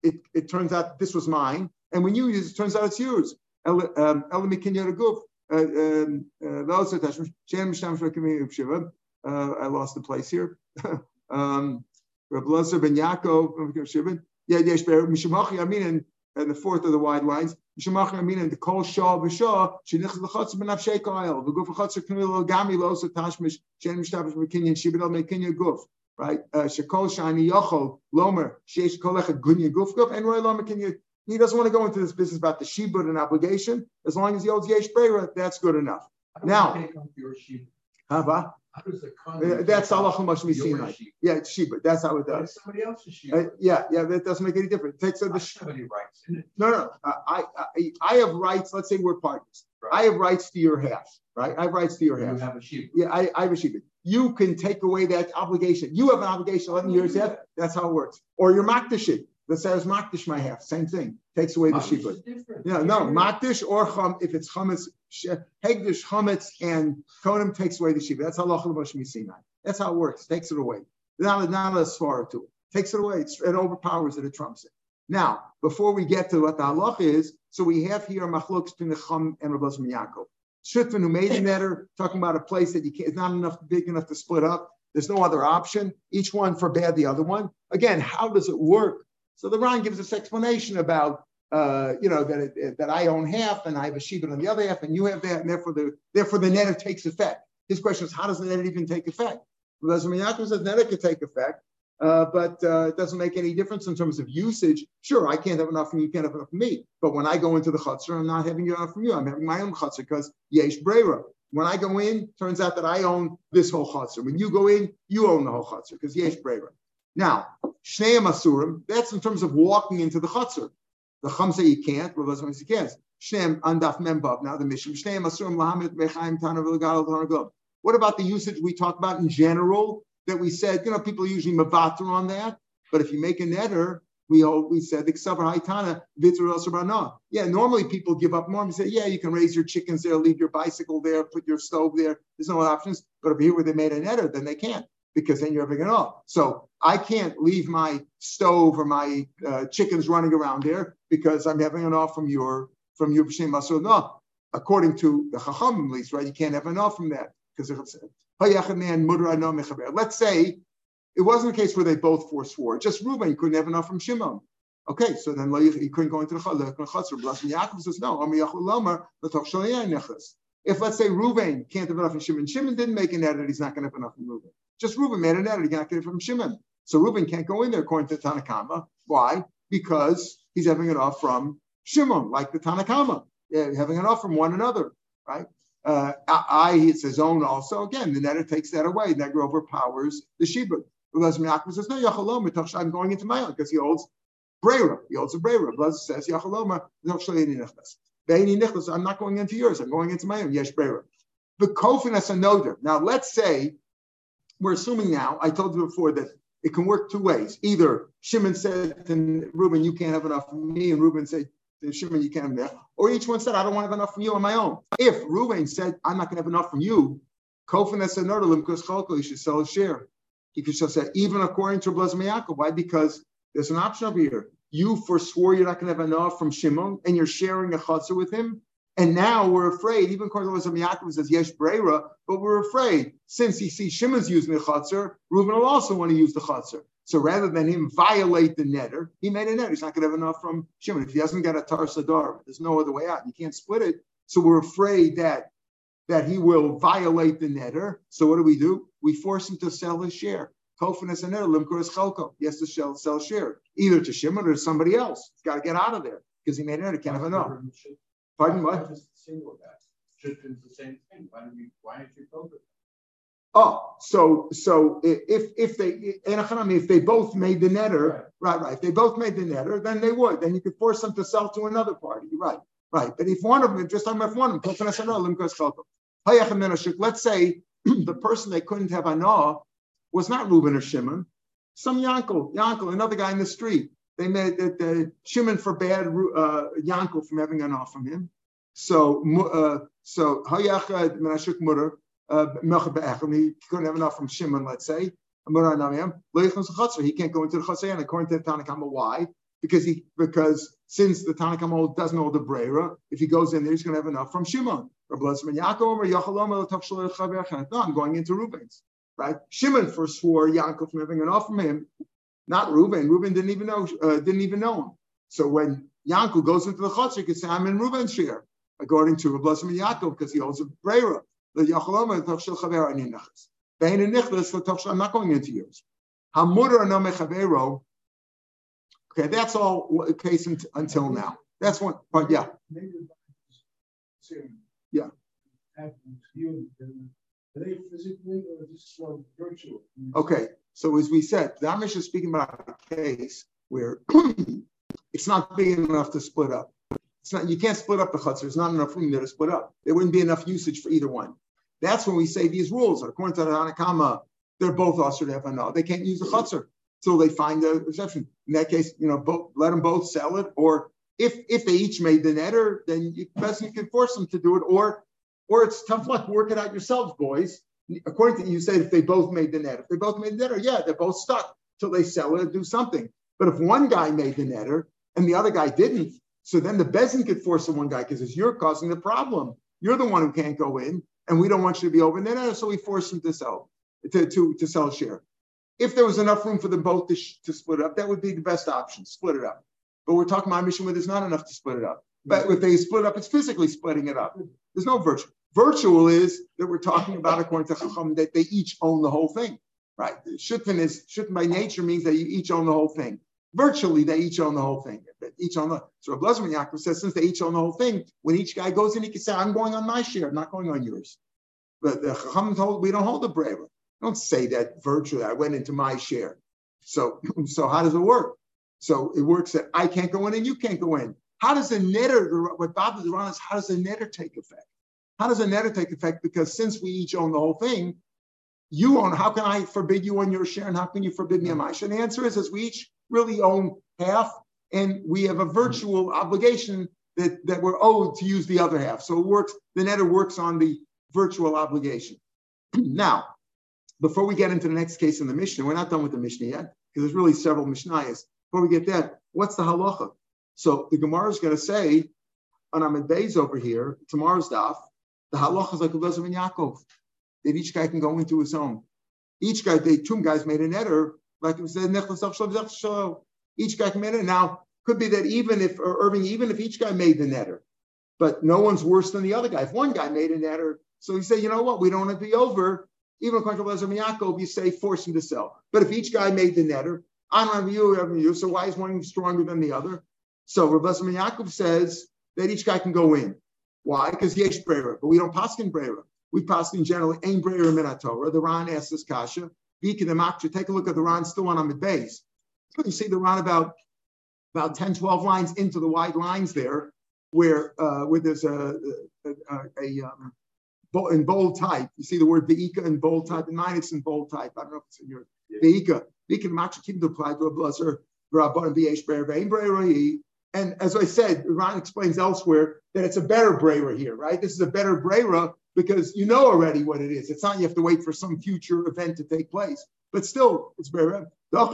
it, it turns out this was mine, and when you use it, it turns out it's yours. Um, uh, um, uh, I lost the place here. um, Reb Lazar ben Yaakov, yeah, yes, Mishamachi Amin, and, the fourth of the wide lines. Mishamachi Amin, and the Kol Shah B'Shah, Shenichs L'Chotz Ben Avshei Kayel, the Guf L'Chotz Knil Gami Lo So Tashmish, Shen Mishtavish Mekinyan, Shibidal Mekinyan Guf, right? Uh, Shekol Shani Yochol, Lomer, Sheish Kolech Gunya Guf Guf, and Roy Lomer Kinyan. He doesn't want to go into this business about the shibud and obligation. As long as he owes yesh brera, that's good enough. Now, Hava. How does the uh, That's Allah Mashmi Sinai. Yeah, it's Sheba. That's how it does. somebody else's Sheba. Uh, yeah, yeah, that doesn't make any difference. It takes uh, the somebody rights. No, no. Uh, I, I I have rights. Let's say we're partners. Right. I have rights to your half. Right. I have rights to your half. You have a Sheba. Yeah, I, I have a Sheba. You can take away that obligation. You have an obligation 11 years half. That's how it works. Or you're Makdashi. Let's say I was Makdish my half. Same thing. Takes away the Sheba. Yeah, no. Makdish or Chum, if it's Chametz, Hegdish, Chametz, and Konim takes away the Shiva. That's Allah Sinai. That's how it works. Takes it away. Not, not a svara to it. Takes it away. It's, it overpowers it. It trumps it. Now, before we get to what the halach is, so we have here machlok between the Chum and Rabbi Yaakov. Shutfin who made the netter, talking about a place that you can't, it's not enough big enough to split up. There's no other option. Each one forbade the other one. Again, how does it work? So the Ran gives us explanation about uh, you know, that it, that I own half and I have a shibud on the other half, and you have that, and therefore the therefore the net takes effect. His question is, how does the net even take effect? Well, as Yaakov says, net could take effect, uh, but uh, it doesn't make any difference in terms of usage. Sure, I can't have enough from you, can't have enough from me. But when I go into the chutzner, I'm not having enough from you. I'm having my own chutzner because yesh brera. When I go in, turns out that I own this whole chutzner. When you go in, you own the whole chutzner because yesh brera. Now, shnei asurim, that's in terms of walking into the chutzner. The Chum say you can't, Rav says you can't. Shem andaf membav. Now the mission. Shem asurim lahamit bechaim tanav legal tanav What about the usage we talked about in general that we said, you know, people usually mavater on that. But if you make a netter, we all, we said the ksavar haitana vitur Yeah, normally people give up more and say, yeah, you can raise your chickens there, leave your bicycle there, put your stove there. There's no options. But over here where they made a netter, then they can't because then you're having it all. So I can't leave my stove or my uh, chickens running around there because I'm having an off from your from your b'shem masur. No, according to the chacham at least, right? You can't have an off from that because let's say it wasn't a case where they both forswore. Just Reuben couldn't have enough from Shimon. Okay, so then he couldn't go into the chutzner. Blessing Yaakov says no. If let's say Reuven can't have enough from Shimon, Shimon didn't make an edit, he's not going to have enough from Reuven. Just Reuven made an edit, to get it from Shimon. So Reuben can't go in there according to Tanakama. Why? Because he's having it off from Shimon, like the Tanakama, yeah, having it off from one another, right? Uh, I, it's his own also. Again, the netter takes that away. Netter overpowers the Yaakov says, no, I'm going into my own because he holds Brera. He holds a Brera. Blaz says, Yachaloma, I'm not going into yours. I'm going into my own. Yesh Brera. The Kofin as a noder. Now, let's say we're assuming now, I told you before that it can work two ways. Either Shimon said to Reuben, you can't have enough from me, and Reuben said to Shimon, you can't have enough. Or each one said, I don't want to have enough from you on my own. If Reuben said, I'm not going to have enough from you, Kofin as because Chalko, you should sell a share. He could just say, even according to Blaz Why? Because there's an option over here. You forswore you're not going to have enough from Shimon, and you're sharing a chutzah with him. And now we're afraid, even according to Yaakov says Yesh Brera, but we're afraid since he sees Shimon's using the chutzner, Reuben will also want to use the chutzner. So rather than him violate the netter, he made a netter. He's not going to have enough from Shimon. If he hasn't got a tar sadar, there's no other way out. You can't split it. So we're afraid that that he will violate the netter. So what do we do? We force him to sell his share. Kofin is an limkur is chelko. He has to sell, sell share either to Shimon or to somebody else. He's got to get out of there. because he made an error. Can't have enough. Pardon what? Shitfin's the same thing. Why don't you? Why aren't you focused? Oh, so so if if they if they both made the netter, right. right, right. If they both made the netter, then they would. Then you could force them to sell to another party, right, right. But if one of them, just talking about one of them, let's say the person they couldn't have anah was not Reuben or Shimon, some Yankel, Yankel, another guy in the street. They made the, the Shimon forbade uh, Yankel from having anah from him. So uh, so Hayach Menashuk Mutter uh, he couldn't have enough from Shimon, let's say. He can't go into the Chasayan according to the Tanakama. Why? Because he because since the Tanakama doesn't know the Brera, if he goes in there, he's going to have enough from Shimon. No, I'm going into Rubens. Right? Shimon forswore Yaakov from having enough from him, not Reuben. Reuben didn't even know uh, didn't even know him. So when Yaakov goes into the Chatzar, he can say, I'm in Reuben's share, according to Rabbi Yaakov, because he holds a Brera. I'm not going into yours. Okay, that's all case until now. That's one, but yeah. Yeah. Today, physically or just virtual? Okay, so as we said, the Amish is speaking about a case where it's not big enough to split up. It's not you can't split up the chutzner. There's not enough room there to split up. There wouldn't be enough usage for either one. That's when we say these rules. According to the Tanakama, they're both usher to have They can't use the chutzner until they find a exception. In that case, you know, both, let them both sell it. Or if if they each made the netter, then you best you can force them to do it. Or or it's tough luck. Work it out yourselves, boys. According to you, said if they both made the net. If they both made the netter, yeah, they're both stuck till they sell it and do something. But if one guy made the netter and the other guy didn't, so then the bezin could force the one guy because it's you're causing the problem. You're the one who can't go in and we don't want you to be over. And then so we force them to sell, to, to, to sell a share. If there was enough room for them both to, to split up, that would be the best option, split it up. But we're talking about a mission where there's not enough to split it up. But if they split up, it's physically splitting it up. There's no virtual. Virtual is that we're talking about according to Chacham that they each own the whole thing, right? Shutfin is shutfin by nature means that you each own the whole thing. Virtually, they each own the whole thing. Each own the so Blazman Yaakov says since they each own the whole thing, when each guy goes in, he can say, "I'm going on my share, I'm not going on yours." But the Chacham told we don't hold the brera. Don't say that virtually. I went into my share. So, so how does it work? So it works that I can't go in and you can't go in. How does the netter? What bothers around is how does the netter take effect? How does the netter take effect? Because since we each own the whole thing, you own. How can I forbid you on your share, and how can you forbid me on my share? And the answer is, is we each really own half, and we have a virtual obligation that, that we're owed to use the other half. So it works, the netter works on the virtual obligation. now, before we get into the next case in the Mishnah, we're not done with the Mishnah yet, because there's really several Mishnayos. Before we get that, what's the halacha? So the Gemara is going to say, on Amud Beis over here, tomorrow's daf, the halacha is like Elazar and Yaakov, that each guy can go into his own. Each guy, they two guys made an error, like it said, each guy make it. Now, could be that even if, Irving, even if each guy made the netter, but no one's worse than the other guy. If one guy made a netter, so you say, you know what, we don't want to be over. Even according to Lezer Yaakov, you say force him to sell. But if each guy made the netter, I don't have you, I have you, so why is one stronger than the other? So Rabbi Yaakov says that each guy can go in. Why? Because yesh brera, but we don't pass in brera. We pass in generally ain brera min Torah. The Ran asks this kasha. Take a look at the Ran still on Amud Beis. You see the Ran about about 10, 12 lines into the wide lines there, where uh, where there's a, a, a, a um, in bold type. You see the word Veika in bold type, and mine it's in bold type. I don't know if it's in your Veika. Veika Machakim to apply to a bluzzer, Rabban Viesh Be'er And as I said, Ran explains elsewhere that it's a better brera here, right? This is a better brera because you know already what it is. It's not you have to wait for some future event to take place, but still, it's brera. And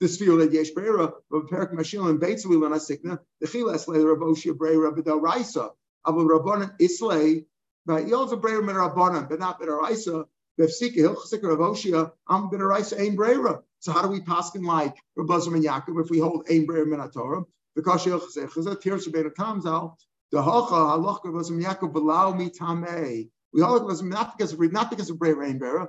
this field that yesh brera of perik mashil and beitzu lana sikna the chilas le raboshia brera b'dal raisa avol rabbanan islay but you also brera rabbanan but not b'dal raisa raboshia am b'dal raisa ein brera so how do we paskin like Rabbazim and Yaakov if we hold ein brera min Torah because hilchasik chazat tir shebein tamzal the hacha halach Rabbazim Yaakov belau mi tamei We hold it not because of not because of Brera and Brera.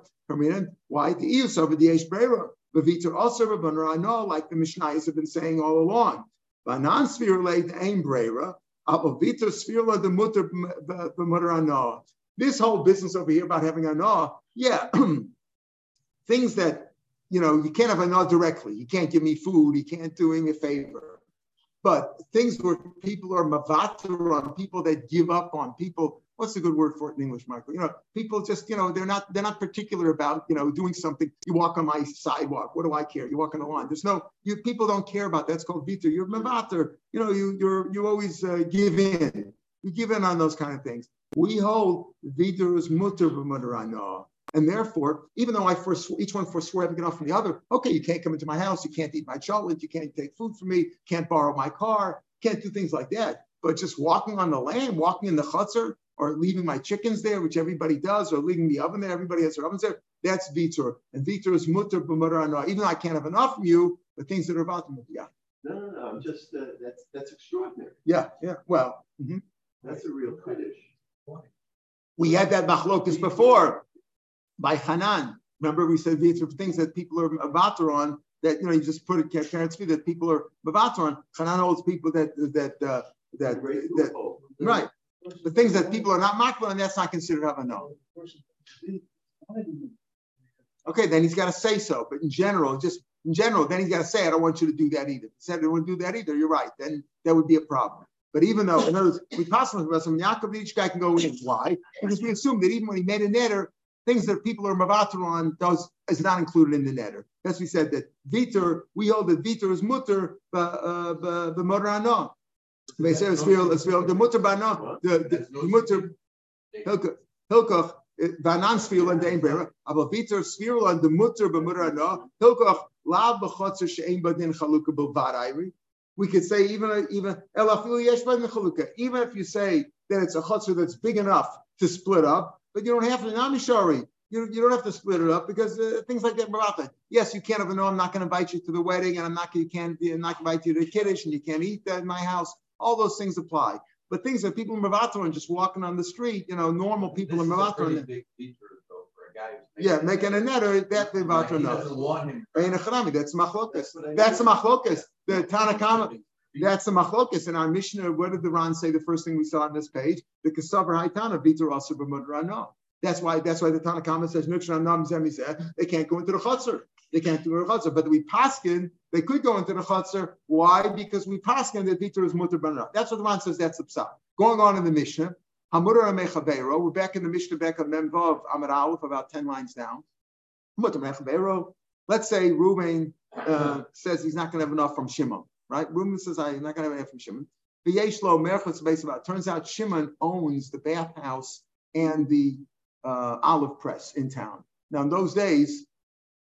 Why the Eus over the Eish Brera? Vavita also Rabbanar, I know, like the Mishnayos have been saying all along. Banan sphere laid Brera, Avavita sphere the mutter b'mutter ano. This whole business over here about having ano, yeah, things that you know you can't have ano directly. You can't give me food. You can't do me a favor. But things where people are mavatar on people that give up on people what's a good word for it in English, Michael? You know, people just, you know, they're not they're not particular about, you know, doing something. You walk on my sidewalk. What do I care? You walk on the lawn. There's no you people don't care about that. That's called vita. You're mavater. You know, you you're you always uh, give in. You give in on those kind of things. We hold vita is mutter b'mutter and therefore, even though I first each one forswear everything else from the other, okay, you can't come into my house, you can't eat my chocolate, you can't take food from me, can't borrow my car, can't do things like that. But just walking on the land, walking in the chutzner, or leaving my chickens there, which everybody does, or leaving the oven there, everybody has their ovens there. That's vitor. And vitor is mutter Even though I can't have enough from you, the things that are about them, yeah. No, no, no. I'm just uh, that's that's extraordinary. Yeah, yeah. Well, mm-hmm. that's a real kiddush. We had that machlokas before by Hanan. Remember, we said these are things that people are avatar on. That you know, you just put it feet that people are avatar on. Hanan holds people that that uh, that, that right the things that people are not makbel, and that's not considered no. Okay, then he's got to say so. But in general, just in general, then he's got to say, I don't want you to do that either. He said, I don't want to do that either. You're right. Then that would be a problem. But even though, in other words, we possibly some Yaakov, each guy can go in. Why? Because we assume that even when he made a netter, things that people are mavatar on does is not included in the netter. That's we said that vitor, we hold that vitor is mutter, uh, the mutter anon. They say. The mutter bana, the the mutter hilkach banan sfil and dein bera. Aber viter sfil and the mutter no hilkach lav b'chotzer she'ein badin chaluka b'varayri. We could say even even elafil yesh badin chaluka. Even if you say that it's a chotzer that's big enough to split up, but you don't have to namishari. You, you don't have to split it up because uh, things like that. Yes, you can't have a no. I'm not going to invite you to the wedding, and I'm not. You can't. I'm not invite you to the kiddush, and you can't eat that in my house. All those things apply. But things that people in Mavatar and just walking on the street, you know, normal people in Mavatar. Yeah, making a netter, that Mavatar knows. That's machlokas. That's a machlokas. The Tanakama. That's the machlokas. In our Mishnah, what did the Ran say the first thing we saw on this page? The Kasavar Haitana, Vitor Asa B'Mudrano. That's why that's why the Tanakama says they can't go into the chutzner. They can't do the chutzner. But we paskin they could go into the chutzner. Why? Because we paskin that Vitor is mutter. That's what the man says. That's the psak. Going on in the Mishnah, Hamura. We're back in the Mishnah back on Memvav Amar Aleph, about ten lines down. Let's say Ruvain uh, says he's not going to have enough from Shimon. Right? Ruvain says I'm not going to have enough from Shimon. The V'yeshlo merchutz based about. Turns out Shimon owns the bathhouse and the uh, olive press in town. Now, in those days,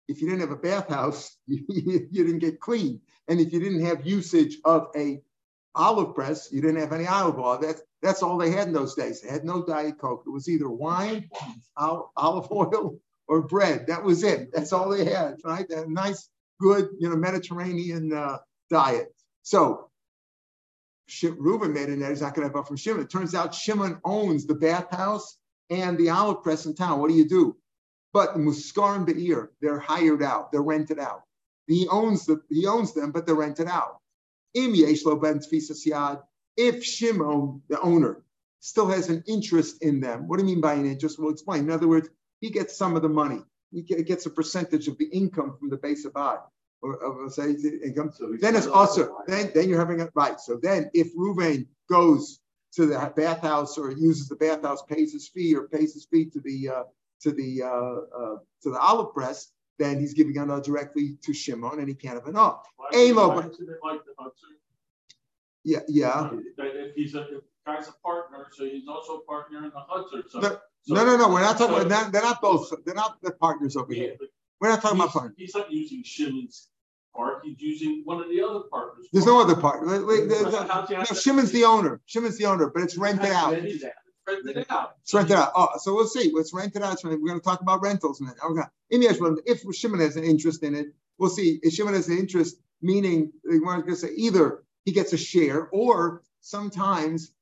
if you didn't have a bathhouse, you, you didn't get clean. And if you didn't have usage of a olive press, you didn't have any olive oil. That's that's all they had in those days. They had no diet coke. It was either wine, olive oil, or bread. That was it. That's all they had. Right? A nice, good, you know, Mediterranean uh, diet. So Reuben made it. He's not going to have up from Shimon. It turns out Shimon owns the bathhouse and the olive press in town. What do you do? But Muskar and Be'ir, they're hired out, they're rented out. He owns the he owns them, but they're rented out. Im Yeshlo Ben Yad, if Shimon, the owner, still has an interest in them, what do you mean by an interest? We'll explain. In other words, he gets some of the money. He gets a percentage of the income from the base of ad, or, of say income. So then it's also then then you're having it right. So then if Ruvain goes to the bathhouse or uses the bathhouse, pays his fee or pays his fee to the uh, to the uh, uh, to the olive press, then he's giving anah directly to Shimon, and he can't have but yeah, yeah. If he's a if guy's a partner, so he's also a partner in the Hudson. So, no, so, no, no, no, We're not talking. So, about, they're not both. They're not the partners over yeah, here. We're not talking about partners. He's not using Shimon's part. He's using one of the other partners. There's part. no other partner. Wait, no, Shimon's the owner. Shimon's the owner, but it's rented out. Rented it out. It's rented out. Oh, so we'll see. It's rented out. We're going to talk about rentals. In it. Okay. If Shimon has an interest in it, we'll see. If Shimon has an interest, meaning we're going to say either he gets a share or sometimes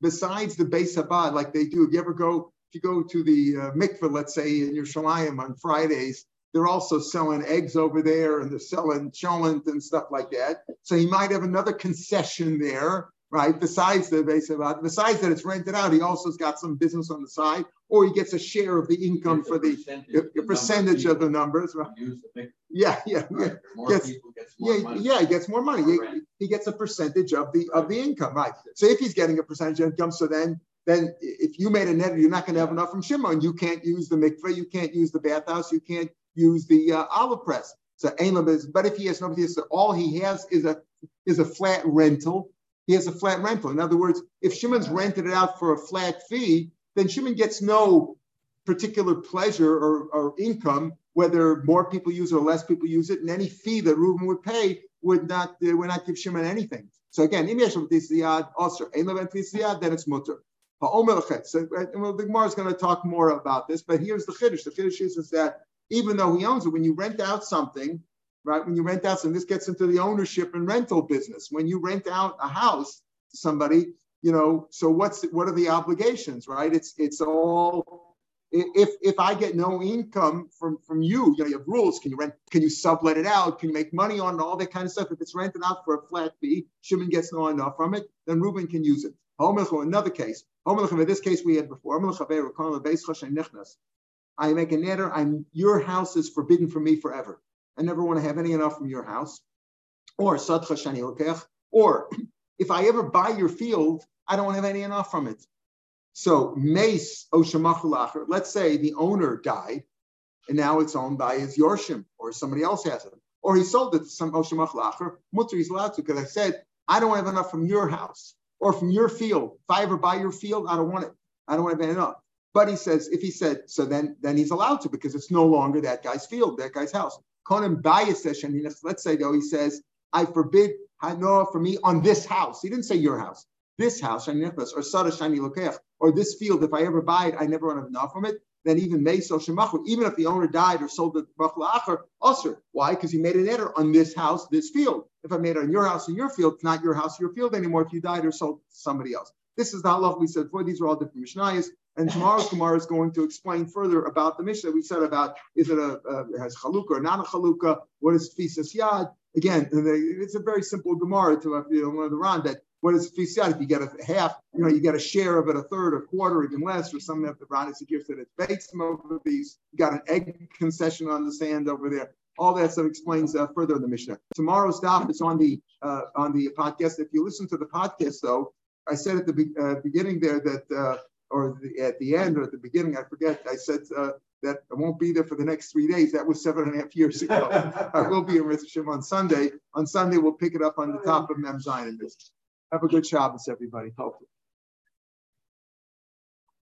besides the base habad, like they do, if you ever go if you go to the uh, mikveh, let's say in your Yerushalayim on Fridays, they're also selling eggs over there and they're selling cholent and stuff like that. So he might have another concession there, right? Besides the base about besides that it's rented out, he also's got some business on the side, or he gets a share of the income for the percentage, a percentage of the numbers, right? The Yeah, yeah, yeah. right, more Yes. gets Yeah, money. yeah, he gets more money. He, he gets a percentage of the of the income, right? So if he's getting a percentage of income, so then then if you made a net, you're not going to have enough from Shimon. You can't use the mikveh, you can't use the bathhouse, you can't use the uh, olive press. So Elam is, but if he has nobody, so all he has is a is a flat rental. He has a flat rental. In other words, if Shimon's rented it out for a flat fee, then Shimon gets no particular pleasure or, or income, whether more people use it or less people use it, and any fee that Reuben would pay would not uh, would not give Shimon anything. So again, im yesh ziyad also, ein leven ziyad, then it's mutter. Ha'omer lechet. So uh, well, the Gemara is going to talk more about this, but here's the chiddush. The chiddush is, is that even though he owns it, when you rent out something, right? When you rent out something, this gets into the ownership and rental business. When you rent out a house to somebody, you know, so what's what are the obligations, right? It's it's all if if I get no income from from you, you know, you have rules. Can you rent? Can you sublet it out? Can you make money on it? All that kind of stuff. If it's rented out for a flat fee, Shimon gets no enough from it, then Reuben can use it. Another case. Homelech, in this case we had before. I make a netter. I'm your house is forbidden for me forever. I never want to have any enough from your house. Or sadcha shani. Or if I ever buy your field, I don't want to have any enough from it. So mace oshemachulacher. Let's say the owner died, and now it's owned by his yorshim, or somebody else has it, or he sold it to some oshemachulacher. Mutter he's allowed to because I said I don't have enough from your house or from your field. If I ever buy your field, I don't want it. I don't want to have enough. But he says, if he said so, then then he's allowed to because it's no longer that guy's field, that guy's house. Konim bayis Let's say though he says, I forbid hanoah for me on this house. He didn't say your house. This house, or sada shani lokech, or this field. If I ever buy it, I never want to have enough from it. Then even meso shemachu, even if the owner died or sold it machla acher, usher. Why? Because he made an error on this house, this field. If I made it on your house and your field, it's not your house, your field anymore. If you died or sold to somebody else. This is the halacha we said before. These are all different mishnayos. And tomorrow's Gemara is going to explain further about the Mishnah. We said about is it a, a has chalukah or not a chalukah? What is tfisas yad? Again, it's a very simple Gemara to you know, the Ran that what is tfisas? If you get a half, you know, you get a share of it, a third, a quarter, even less, or something. If the Ran is a gift that it's based over these, you got an egg concession on the sand over there. All that stuff explains uh, further in the Mishnah. Tomorrow's daf is on the uh, on the podcast. If you listen to the podcast, though, I said at the be- uh, beginning there that. Or the, at the end or at the beginning, I forget. I said uh, that I won't be there for the next three days. That was seven and a half years ago. I will be in Rishim on Sunday. On Sunday, we'll pick it up on the top of Mem Zayin. Have a good Shabbos, everybody. Hopefully.